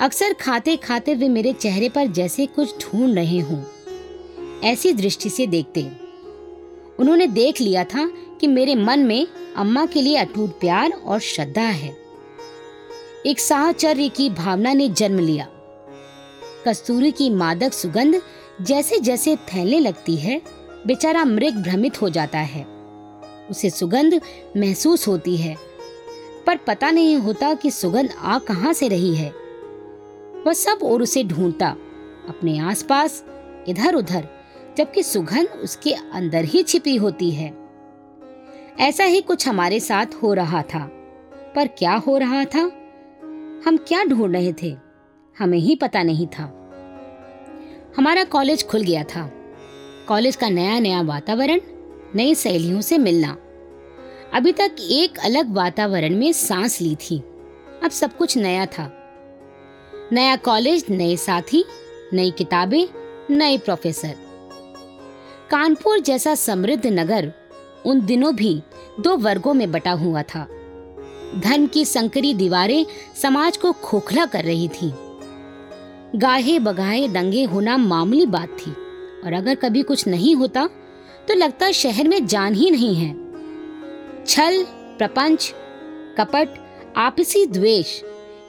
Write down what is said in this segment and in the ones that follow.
अक्सर खाते खाते वे मेरे चेहरे पर जैसे कुछ ढूंढ रहे हों। ऐसी दृष्टि से देखते उन्होंने देख लिया था कि मेरे मन में अम्मा के लिए अटूट प्यार और श्रद्धा है। एक साहचर्य की भावना ने जन्म लिया। कस्तूरी की मादक सुगंध जैसे जैसे फैलने लगती है, बेचारा मृग भ्रमित हो जाता है। उसे सुगंध महसूस होती है। पर पता नहीं होता कि सुगंध आ कहाँ से रही है। वह सब और उसे ढूंढता। अपने आसपास इधर उधर जबकि सुगंध उसके अंदर ही छिपी होती है। ऐसा ही कुछ हमारे साथ हो रहा था। पर क्या हो रहा था? हम क्या ढूंढ रहे थे? हमें ही पता नहीं था। हमारा कॉलेज खुल गया था। कॉलेज का नया नया वातावरण, नई सहेलियों से मिलना। अभी तक एक अलग वातावरण में सांस ली थी। अब सब कुछ नया था। नया कॉलेज, नए साथी, नई किताबें, नए प्रोफेसर। कानपुर जैसा समृद्ध नगर उन दिनों भी दो वर्गों में बटा हुआ था। धन की संकरी दीवारें समाज को खोखला कर रही थी। गाहे बगाहे दंगे होना मामूली बात थी, और अगर कभी कुछ नहीं होता तो लगता शहर में जान ही नहीं है। छल, प्रपंच, कपट, आपसी द्वेष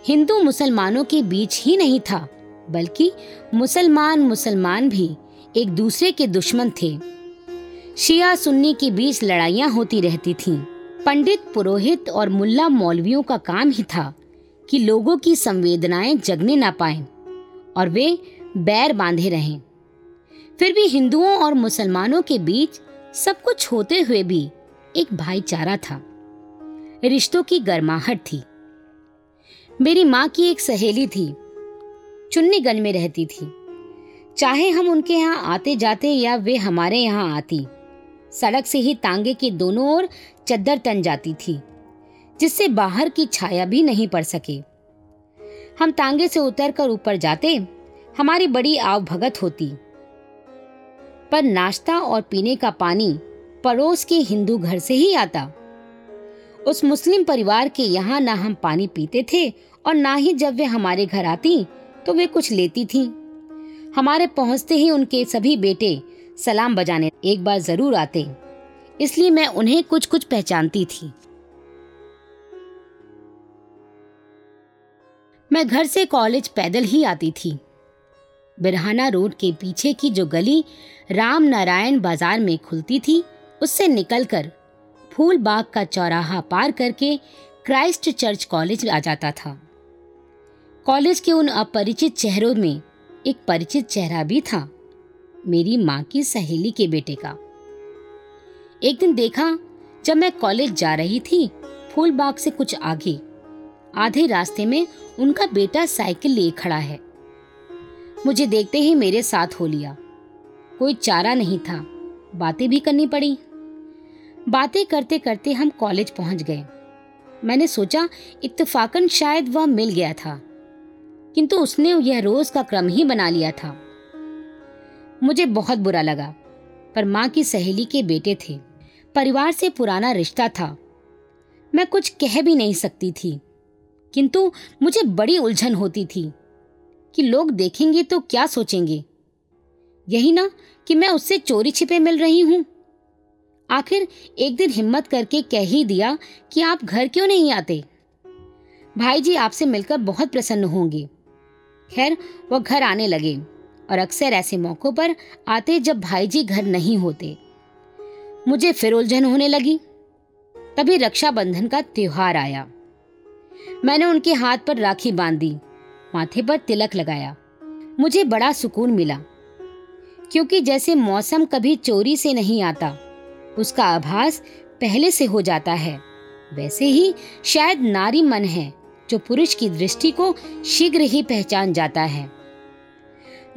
हिंदू मुसलमानों के बीच ही नहीं था, बल्कि मुसलमान मुसलमान भी एक दूसरे के दुश्मन थे। शिया सुन्नी के बीच लड़ाइयाँ होती रहती थीं। पंडित, पुरोहित और मुल्ला मौलवियों का काम ही था कि लोगों की संवेदनाएँ जगने ना पाएँ और वे बैर बांधे रहें। फिर भी हिंदुओं और मुसलमानों के बीच सब कुछ होते हुए भी एक भाईचारा था। रिश्तों की गर्माहट थी। मेरी माँ की एक सहेली थी। चुन्नीगंज में रहती थी। चाहे हम उनके यहाँ आते जाते या वे हमारे यहाँ आती, सड़क से ही तांगे के दोनों ओर चद्दर तन जाती थी, जिससे बाहर की छाया भी नहीं पड़ सके। हम तांगे से उतरकर ऊपर जाते, हमारी बड़ी आव भगत होती। पर नाश्ता और पीने का पानी पड़ोस के हिंदू घर से ही आता। उस मुस्लिम परिवार के यहाँ ना हम पानी पीते थे और ना ही जब वे हमारे घर आती तो वे कुछ लेती थीं। हमारे पहुँचते ही उनके सभी बेटे सलाम बजाने एक बार ज़रूर आते, इसलिए मैं उन्हें कुछ कुछ पहचानती थी। मैं घर से कॉलेज पैदल ही आती थी। बिरहाना रोड के पीछे की जो गली राम नारायण बाज़ार में खुलती थी, उससे निकलकर फूल बाग का चौराहा पार करके क्राइस्ट चर्च कॉलेज आ जाता था। कॉलेज के उन अपरिचित चेहरों में एक परिचित चेहरा भी था, मेरी माँ की सहेली के बेटे का। एक दिन देखा, जब मैं कॉलेज जा रही थी फूल बाग से कुछ आगे, आधे रास्ते में उनका बेटा साइकिल लिए खड़ा है। मुझे देखते ही मेरे साथ हो लिया। कोई चारा नहीं था, बातें भी करनी पड़ी। बातें करते करते हम कॉलेज पहुँच गए। मैंने सोचा, इत्तेफाकन शायद वह मिल गया था। किंतु उसने यह रोज का क्रम ही बना लिया था। मुझे बहुत बुरा लगा, पर माँ की सहेली के बेटे थे। परिवार से पुराना रिश्ता था। मैं कुछ कह भी नहीं सकती थी। किंतु मुझे बड़ी उलझन होती थी कि लोग देखेंगे तो क्या सोचेंगे। यही ना कि मैं उससे चोरी छिपे मिल रही हूँ। आखिर एक दिन हिम्मत करके कह ही दिया कि आप घर क्यों नहीं आते? भाई जी आपसे मिलकर बहुत प्रसन्न होंगे। खैर वह घर आने लगे और अक्सर ऐसे मौक़ों पर आते जब भाई जी घर नहीं होते। मुझे फिर उलझन होने लगी। तभी रक्षाबंधन का त्योहार आया। मैंने उनके हाथ पर राखी बाँध दी माथे पर तिलक लगाया। मुझे बड़ा सुकून मिला, क्योंकि जैसे मौसम कभी चोरी से नहीं आता, उसका आभास पहले से हो जाता है, वैसे ही शायद नारी मन है। जो पुरुष की दृष्टि को शीघ्र ही पहचान जाता है।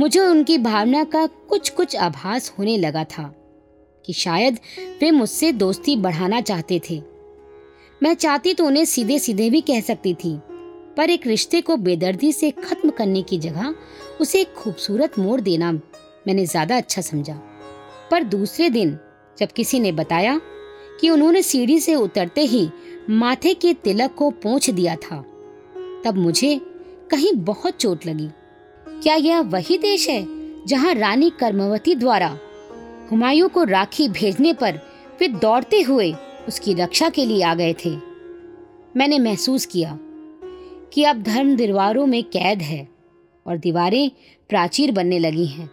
मुझे उनकी भावना का कुछ कुछ आभास होने लगा था कि शायद वे मुझसे दोस्ती बढ़ाना चाहते थे। मैं चाहती तो उन्हें सीधे सीधे भी कह सकती थी, पर एक रिश्ते को बेदर्दी से खत्म करने की जगह उसे एक खूबसूरत मोड़ देना मैंने ज़्यादा अच्छा समझा। पर दूसरे दिन जब किसी ने बताया कि उन्होंने सीढ़ी से उतरते ही माथे के तिलक को पहुँच दिया था तब मुझे कहीं बहुत चोट लगी। क्या यह वही देश है जहाँ रानी कर्मवती द्वारा हुमायूं को राखी भेजने पर वे दौड़ते हुए उसकी रक्षा के लिए आ गए थे? मैंने महसूस किया कि अब धर्म दीवारों में कैद है और दीवारें प्राचीर बनने लगी हैं।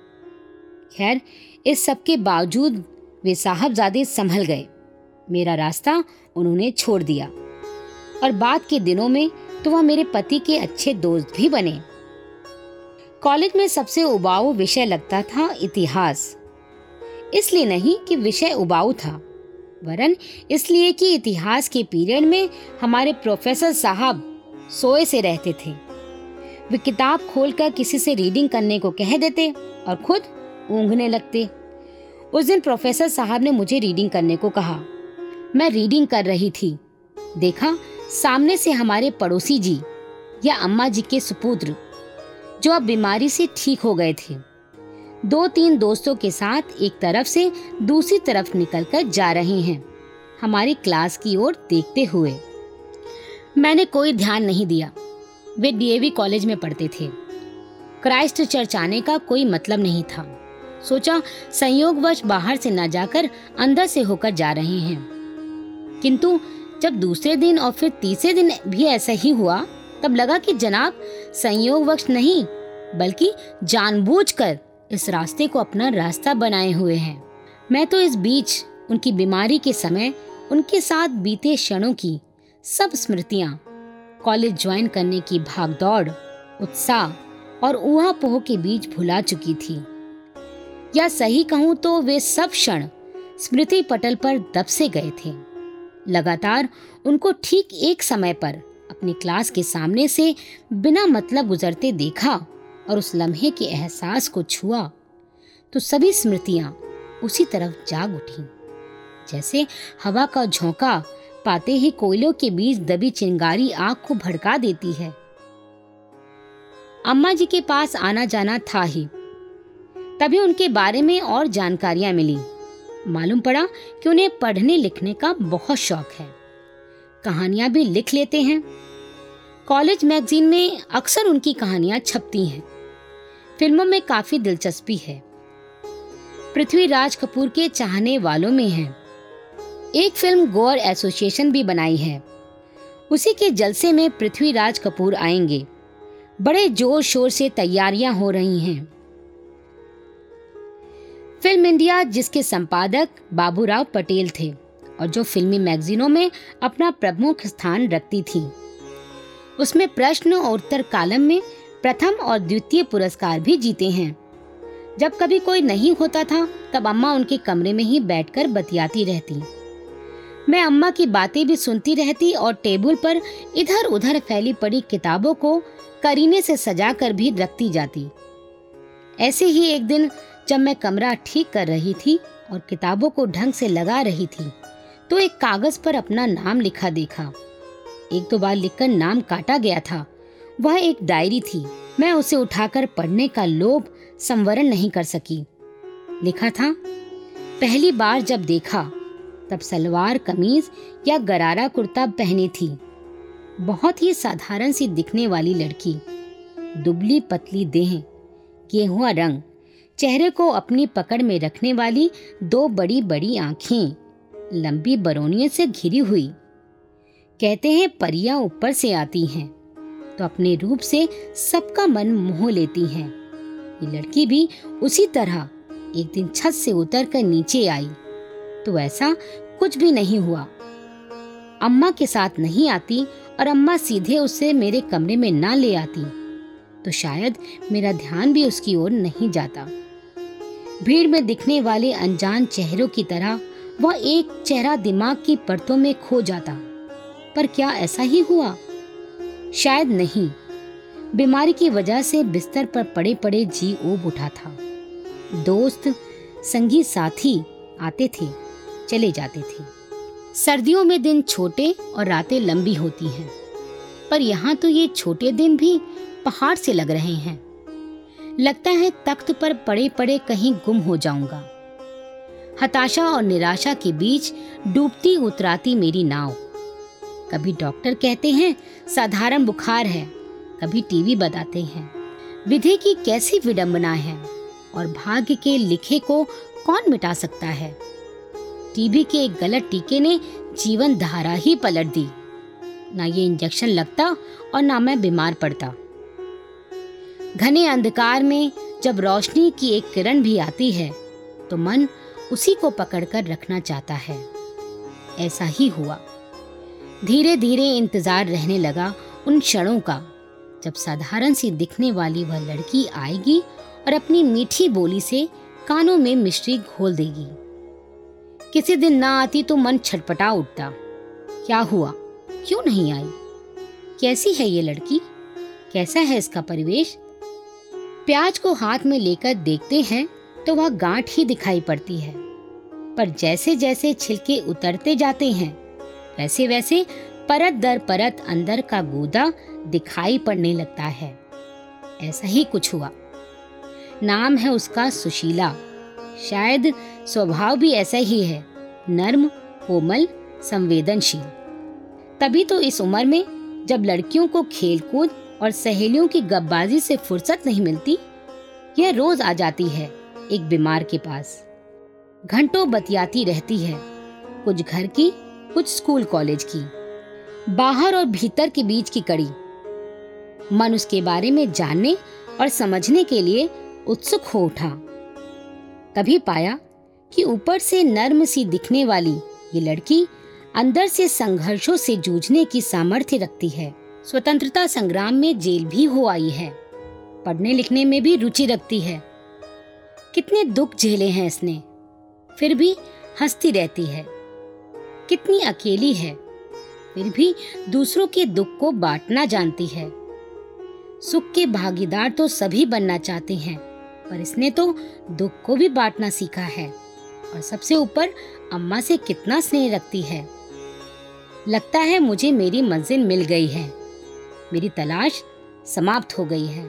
खैर, इस सब के बावजूद वे साहबजादे संभल गए। मेरा रास्ता उन्होंने छोड़ दिया। और बाद के दिनों में तो वह मेरे पति के अच्छे दोस्त भी बने। कॉलेज में सबसे उबाऊ विषय लगता था इतिहास। इसलिए नहीं कि विषय उबाऊ था, वरन इसलिए कि इतिहास के पीरियड में हमारे प्रोफेसर साहब सोए से रहते थे। वे किताब खोलकर किसी से रीडिंग करने को कह देते और खुद ऊँघने लगते। उस दिन प्रोफेसर साहब ने मुझे रीडिंग करने को कहा। मैं रीडिंग कर रही थी। देखा सामने से हमारे पड़ोसी जी या अम्मा जी के सुपुत्र, जो अब बीमारी से ठीक हो गए थे। दो तीन दोस्तों के साथ एक तरफ़ से दूसरी तरफ़ निकलकर जा रहे हैं, हमारी क्लास की ओर देखते हुए। मैंने कोई ध्यान नहीं दिया। वे डीएवी कॉलेज में पढ़ते थे। क्राइस्ट चर्च आने का कोई मतलब नहीं था। सोचा संयोगवश बाहर से न जाकर अंदर से होकर जा रहे हैं। किंतु जब दूसरे दिन और फिर तीसरे दिन भी ऐसा ही हुआ, तब लगा कि जनाब, संयोग संयोगवश नहीं, बल्कि जानबूझकर इस रास्ते को अपना रास्ता बनाए हुए हैं। मैं तो इस बीच उनकी बीमारी के समय, उनके साथ बीते क्षणों की सब स्मृतियाँ, कॉलेज ज्वाइन करने की भागदौड़, उत्साह और ऊहा पोह के बीच भुला चुकी थी। या सही कहूँ तो वे सब क्षण स्मृति पटल पर दब से गए थे। लगातार उनको ठीक एक समय पर अपनी क्लास के सामने से बिना मतलब गुजरते देखा और उस लम्हे के एहसास को छुआ तो सभी स्मृतियाँ उसी तरफ़ जाग उठी। जैसे हवा का झोंका पाते ही कोयलों के बीच दबी चिंगारी आग को भड़का देती है। अम्मा जी के पास आना जाना था ही। तभी उनके बारे में और जानकारियाँ मिली। मालूम पड़ा कि उन्हें पढ़ने लिखने का बहुत शौक है। कहानियाँ भी लिख लेते हैं। कॉलेज मैगजीन में अक्सर उनकी कहानियाँ छपती हैं। फ़िल्मों में काफ़ी दिलचस्पी है। पृथ्वीराज कपूर के चाहने वालों में है। एक फ़िल्म गोर एसोसिएशन भी बनाई है। उसी के जलसे में पृथ्वीराज कपूर आएँगे। बड़े ज़ोर शोर से तैयारियाँ हो रही हैं। फ़िल्म इंडिया, जिसके संपादक बाबूराव पटेल थे और जो फिल्मी मैगजीनों में अपना प्रमुख स्थान रखती थी। उसमें प्रश्न और उत्तर कालम में प्रथम और द्वितीय पुरस्कार भी जीते हैं। जब कभी कोई नहीं होता था, तब अम्मा उनके कमरे में ही बैठकर बतियाती रहती। मैं अम्मा की बातें भी सुनती रहती और टेबल पर इधर उधर फैली पड़ी किताबों को करीने से सजाकर भी रखती जाती। ऐसे ही एक दिन जब मैं कमरा ठीक कर रही थी और किताबों को ढंग से लगा रही थी तो एक कागज़ पर अपना नाम लिखा देखा। एक दो बार लिखकर नाम काटा गया था। वह एक डायरी थी। मैं उसे उठाकर पढ़ने का लोभ संवरण नहीं कर सकी। लिखा था, पहली बार जब देखा, तब सलवार, कमीज या गरारा कुर्ता पहनी थी। बहुत ही साधारण सी दिखने वाली लड़की। दुबली पतली देह, गेहुआ रंग चेहरे को अपनी पकड़ में रखने वाली दो बड़ी बड़ी आँखें लंबी बरौनियों से घिरी हुई। कहते हैं, परियाँ ऊपर से आती हैं तो अपने रूप से सबका मन मोह लेती हैं। ये लड़की भी उसी तरह एक दिन छत से उतर कर नीचे आई तो ऐसा कुछ भी नहीं हुआ। अम्मा के साथ नहीं आती और अम्मा सीधे उसे मेरे कमरे में ना ले आती तो शायद मेरा ध्यान भी उसकी ओर नहीं जाता। भीड़ में दिखने वाले अनजान चेहरों की तरह वह एक चेहरा दिमाग की परतों में खो जाता। पर क्या ऐसा ही हुआ? शायद नहीं। बीमारी की वजह से बिस्तर पर पड़े पड़े जी ऊब उठा था। दोस्त, संगी साथी आते थे, चले जाते थे। सर्दियों में दिन छोटे और रातें लंबी होती हैं। पर यहाँ तो ये छोटे दिन भी पहाड़ से लग रहे हैं। लगता है तख्त पर पड़े पड़े कहीं गुम हो जाऊँगा। हताशा और निराशा के बीच डूबती उतराती मेरी नाव। कभी डॉक्टर कहते हैं, साधारण बुखार है। कभी टीवी बताते हैं, विधि की कैसी विडंबना है? और भाग्य के लिखे को कौन मिटा सकता है? टीबी के एक गलत टीके ने जीवन धारा ही पलट दी। ना ये इंजेक्शन लगता और ना मैं बीमार पड़ता। घने अंधकार में जब रोशनी की एक किरण भी आती है तो मन उसी को पकड़कर रखना चाहता है। ऐसा ही हुआ। धीरे धीरे इंतज़ार रहने लगा उन क्षणों का, जब साधारण सी दिखने वाली वह लड़की आएगी और अपनी मीठी बोली से कानों में मिश्री घोल देगी। किसी दिन ना आती तो मन छटपटा उठता। क्या हुआ? क्यों नहीं आई? कैसी है ये लड़की? कैसा है इसका परिवेश? प्याज को हाथ में लेकर देखते हैं तो वह गांठ ही दिखाई पड़ती है। पर जैसे जैसे छिलके उतरते जाते हैं वैसे वैसे परत दर परत अंदर का गोदा दिखाई पड़ने लगता है। ऐसा ही कुछ हुआ। नाम है उसका सुशीला। शायद स्वभाव भी ऐसा ही है, नर्म, कोमल, संवेदनशील। तभी तो इस उम्र में जब लड़कियों को खेलकूद और सहेलियों की गब्बाजी से फुर्सत नहीं मिलती। यह रोज आ जाती है एक बीमार के पास। घंटों बतियाती रहती है, कुछ घर की, कुछ स्कूल कॉलेज की। बाहर और भीतर के बीच की कड़ी। मन उसके बारे में जानने और समझने के लिए उत्सुक हो उठा। तभी पाया कि ऊपर से नर्म सी दिखने वाली ये लड़की अंदर से संघर्षों से जूझने की सामर्थ्य रखती है। स्वतंत्रता संग्राम में जेल भी हो आई है। पढ़ने लिखने में भी रुचि रखती है। कितने दुख झेले हैं इसने। फिर भी हंसती रहती है। कितनी अकेली है। फिर भी दूसरों के दुख को बांटना जानती है। सुख के भागीदार तो सभी बनना चाहते हैं, पर इसने तो दुख को भी बांटना सीखा है और सबसे ऊपर अम्मा से कितना स्नेह रखती है। लगता है मुझे मेरी मंजिल मिल गई है। मेरी तलाश समाप्त हो गई है।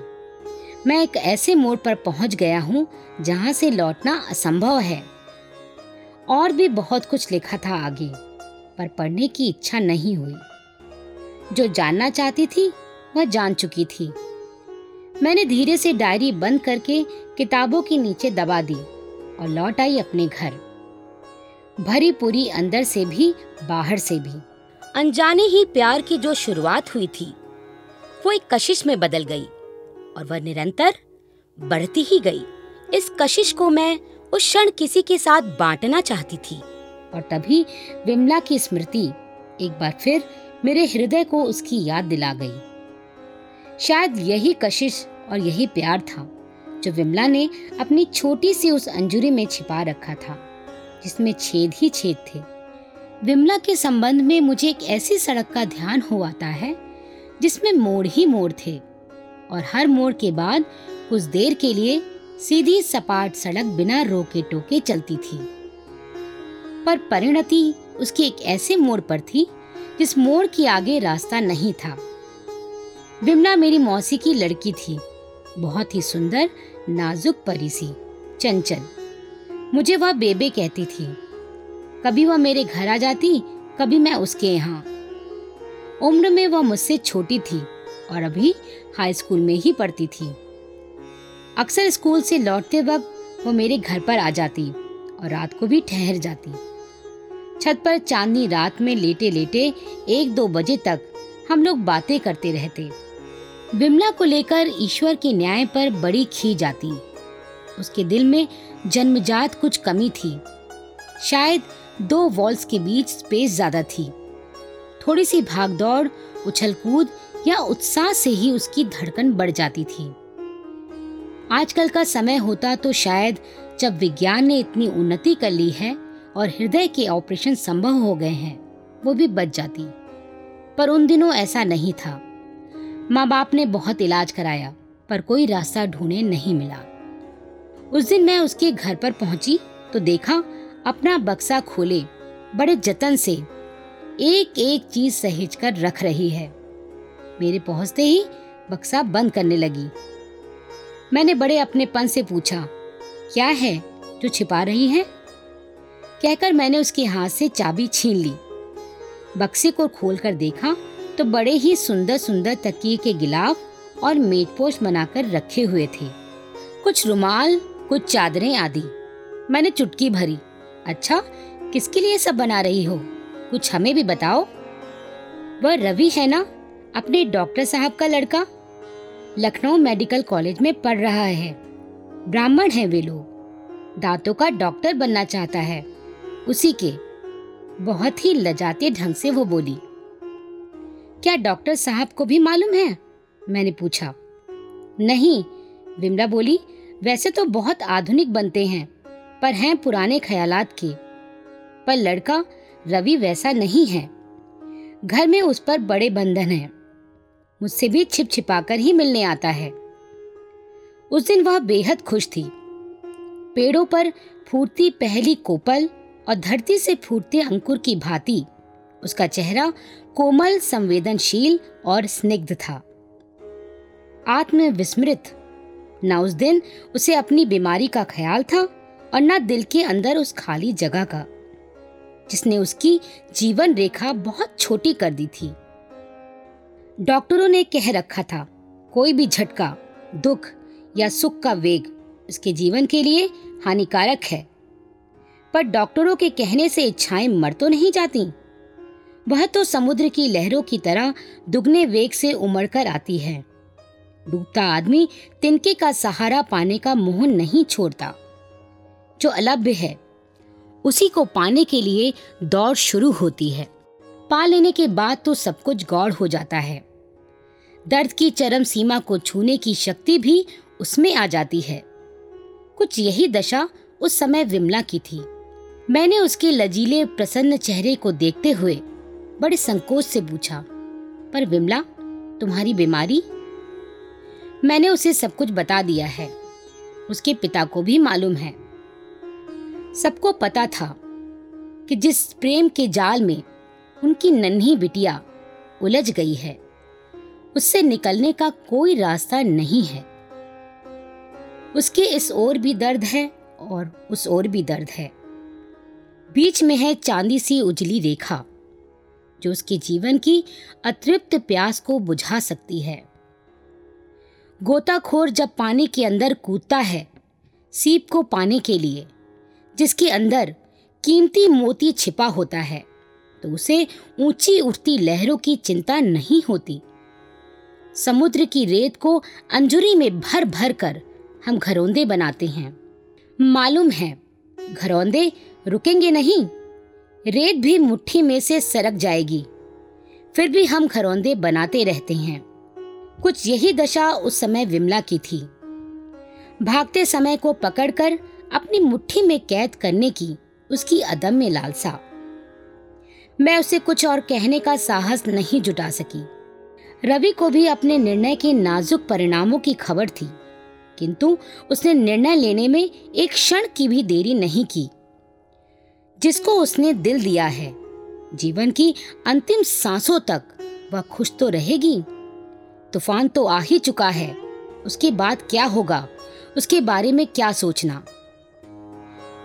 मैं एक ऐसे मोड़ पर पहुँच गया हूँ जहाँ से लौटना असंभव है। और भी बहुत कुछ लिखा था आगे, पर पढ़ने की इच्छा नहीं हुई। जो जानना चाहती थी, वह जान चुकी थी। मैंने धीरे से डायरी बंद करके किताबों के नीचे दबा दी और लौट आई अपने घर। भरी पूरी अंदर से भी, बाहर से भी। अनजाने ही प्यार की जो शुरुआत हुई थी वो एक कशिश में बदल गई और वह निरंतर बढ़ती ही गई। इस कशिश को मैं उस क्षण किसी के साथ बांटना चाहती थी और तभी विमला की स्मृति एक बार फिर मेरे हृदय को उसकी याद दिला गई। शायद यही कशिश और यही प्यार था जो विमला ने अपनी छोटी सी उस अंजुरी में छिपा रखा था, जिसमें छेद ही छेद थे। विमला के संबंध में मुझे एक ऐसी सड़क का ध्यान हो आता है जिसमें मोड़ ही मोड़ थे। और हर मोड़ के बाद कुछ देर के लिए सीधी सपाट सड़क बिना रोके टोके चलती थी। पर परिणति उसकी एक ऐसे मोड़ पर थी, जिस मोड़ के आगे रास्ता नहीं था। विमला मेरी मौसी की लड़की थी, बहुत ही सुंदर, नाजुक परी सी, चंचल। मुझे वह बेबे कहती थी, कभी वह मेरे घर आ जाती, कभी मैं उसके यहाँ। उम्र में वह मुझसे छोटी थी और अभी हाई स्कूल में ही पढ़ती थी। अक्सर स्कूल से लौटते वक्त वो मेरे घर पर आ जाती और रात को भी ठहर जाती। छत पर चांदनी रात में लेटे लेटे एक दो बजे तक हम लोग बातें करते रहते। विमला को लेकर ईश्वर के न्याय पर बड़ी खी जाती। उसके दिल में जन्मजात कुछ कमी थी। शायद दो वॉल्स के बीच स्पेस ज़्यादा थी। थोड़ी सी भागदौड़ उछल कूद या उत्साह से ही उसकी धड़कन बढ़ जाती थी। आजकल का समय होता तो शायद जब विज्ञान ने इतनी उन्नति कर ली है और हृदय के ऑपरेशन संभव हो गए हैं, वो भी बच जाती। पर उन दिनों ऐसा नहीं था। माँ बाप ने बहुत इलाज कराया, पर कोई रास्ता ढूंढे नहीं मिला। उस दिन मैं उसके घर पर पहुँची तो देखा, अपना बक्सा खोले, बड़े जतन से एक एक चीज़ सहेज कर रख रही है। मेरे पहुँचते ही बक्सा बंद करने लगी। मैंने बड़े अपनेपन से पूछा, क्या है? जो छिपा रही है? कहकर मैंने उसके हाथ से चाबी छीन ली। बक्से को खोलकर देखा तो बड़े ही सुंदर सुंदर तकिए के गिलाफ और मेजपोश बनाकर रखे हुए थे। कुछ रुमाल, कुछ चादरें आदि। मैंने चुटकी भरी अच्छा किसके लिए सब बना रही हो? कुछ हमें भी बताओ। वह रवि है ना, अपने डॉक्टर साहब का लड़का? लखनऊ मेडिकल कॉलेज में पढ़ रहा है। ब्राह्मण है वे लोग। दांतों का डॉक्टर बनना चाहता है। उसी के बहुत ही लजाते ढंग से वो बोली, क्या डॉक्टर साहब को भी मालूम है? मैंने पूछा। नहीं, विमला बोली, वैसे तो बहुत आधुनिक बनते हैं, पर हैं पुराने ख्यालात के। पर लड़का रवि वैसा नहीं है। घर में उस पर बड़े बंधन हैं। मुझसे भी छिप छिपा कर ही मिलने आता है। उस दिन वह बेहद खुश थी। पेड़ों पर फूटती पहली कोपल और धरती से फूटते अंकुर की भांति उसका चेहरा कोमल, संवेदनशील और स्निग्ध था। आत्म विस्मृत न उस दिन उसे अपनी बीमारी का ख्याल था और न दिल के अंदर उस खाली जगह का। जिसने उसकी जीवन रेखा बहुत छोटी कर दी थी। डॉक्टरों ने कह रखा था, कोई भी झटका, दुख या सुख का वेग उसके जीवन के लिए हानिकारक है। पर डॉक्टरों के कहने से इच्छाएँ मर तो नहीं जाती। वह तो समुद्र की लहरों की तरह दुगने वेग से उमड़ कर आती है। डूबता आदमी तिनके का सहारा पाने का मोह नहीं छोड़ता। जो अलभ्य है उसी को पाने के लिए दौड़ शुरू होती है। पा लेने के बाद तो सब कुछ गौड़ हो जाता है। दर्द की चरम सीमा को छूने की शक्ति भी उसमें आ जाती है। कुछ यही दशा उस समय विमला की थी। मैंने उसके लजीले, प्रसन्न चेहरे को देखते हुए बड़े संकोच से पूछा, पर विमला, तुम्हारी बीमारी? मैंने उसे सब कुछ बता दिया है। उसके पिता को भी मालूम है। सबको पता था कि जिस प्रेम के जाल में उनकी नन्ही बिटिया उलझ गई है, उससे निकलने का कोई रास्ता नहीं है। उसके इस ओर भी दर्द है और उस ओर भी दर्द है। बीच में है चांदी सी उजली रेखा, जो उसके जीवन की अतृप्त प्यास को बुझा सकती है। गोताखोर जब पानी के अंदर कूदता है, सीप को पाने के लिए जिसके अंदर कीमती मोती छिपा होता है तो उसे ऊँची उठती लहरों की चिंता नहीं होती। समुद्र की रेत को अंजुरी में भर भर कर हम घरौंदे बनाते हैं। मालूम है, घरौंदे रुकेंगे नहीं, रेत भी मुट्ठी में से सरक जाएगी। फिर भी हम घरौंदे बनाते रहते हैं। कुछ यही दशा उस समय विमला की थी। भागते समय को पकड़कर अपनी मुट्ठी में कैद करने की उसकी अदम्य लालसा। मैं उसे कुछ और कहने का साहस नहीं जुटा सकी। रवि को भी अपने निर्णय के नाजुक परिणामों की खबर थी, किंतु उसने निर्णय लेने में एक क्षण की भी देरी नहीं की। जिसको उसने दिल दिया है, जीवन की अंतिम सांसों तक वह खुश तो रहेगी। तूफ़ान तो आ ही चुका है, उसके बाद क्या होगा, उसके बारे में क्या सोचना?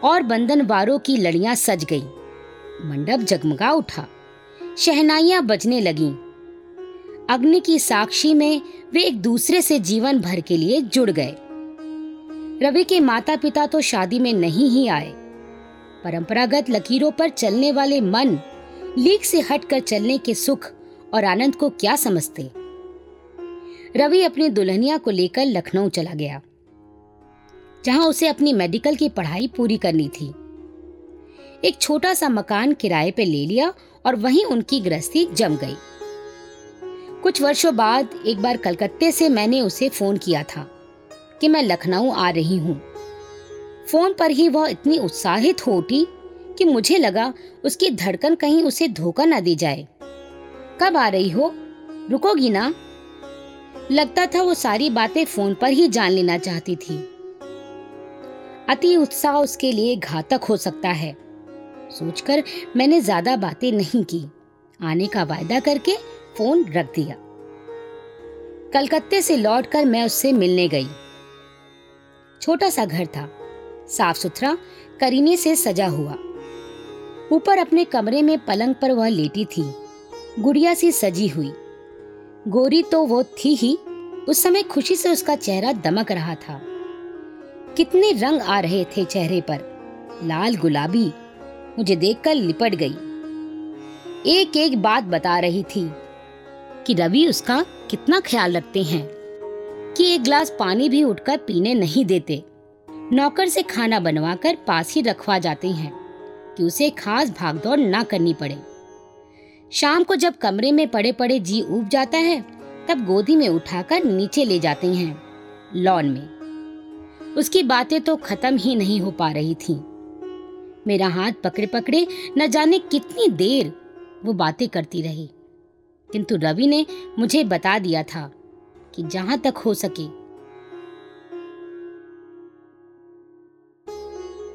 और बंधनवारों की लड़ियाँ सज गई। मंडप जगमगा उठा। शहनाइयाँ बजने लगीं। अग्नि की साक्षी में वे एक दूसरे से जीवन भर के लिए जुड़ गए। रवि के माता पिता तो शादी में नहीं ही आए। परंपरागत लकीरों पर चलने वाले मन लीक से हटकर चलने के सुख और आनंद को क्या समझते? रवि अपनी दुल्हनिया को लेकर लखनऊ चला गया। जहाँ उसे अपनी मेडिकल की पढ़ाई पूरी करनी थी। एक छोटा सा मकान किराए पे ले लिया और वहीं उनकी गृहस्थी जम गई। कुछ वर्षों बाद एक बार कलकत्ते से मैंने उसे फ़ोन किया था कि मैं लखनऊ आ रही हूँ। फ़ोन पर ही वह इतनी उत्साहित हो उठी कि मुझे लगा उसकी धड़कन कहीं उसे धोखा न दी जाए। कब आ रही हो? रुकोगी ना? लगता था वो सारी बातें फ़ोन पर ही जान लेना चाहती थी। अति उत्साह उसके लिए घातक हो सकता है। सोचकर मैंने ज़्यादा बातें नहीं की। आने का वायदा करके फ़ोन रख दिया। कलकत्ते से लौटकर मैं उससे मिलने गई। छोटा सा घर था। साफ़ सुथरा, करीने से सजा हुआ। ऊपर अपने कमरे में पलंग पर वह लेटी थी। गुड़िया सी सजी हुई। गोरी तो वो थी ही। उस समय खुशी से उसका चेहरा दमक रहा था। कितने रंग आ रहे थे चेहरे पर। लाल गुलाबी मुझे देखकर लिपट गई। एक एक बात बता रही थी कि रवि उसका कितना ख्याल रखते हैं कि एक ग्लास पानी भी उठकर पीने नहीं देते। नौकर से खाना बनवाकर पास ही रखवा जाते हैं कि उसे खास भागदौड़ ना करनी पड़े। शाम को जब कमरे में पड़े पड़े जी उब जाता है, तब गोदी में उठाकर नीचे ले जाते हैं, लॉन में। उसकी बातें तो खत्म ही नहीं हो पा रही थीं। मेरा हाथ पकड़े पकड़े न जाने कितनी देर वो बातें करती रही किंतु रवि ने मुझे बता दिया था कि जहाँ तक हो सके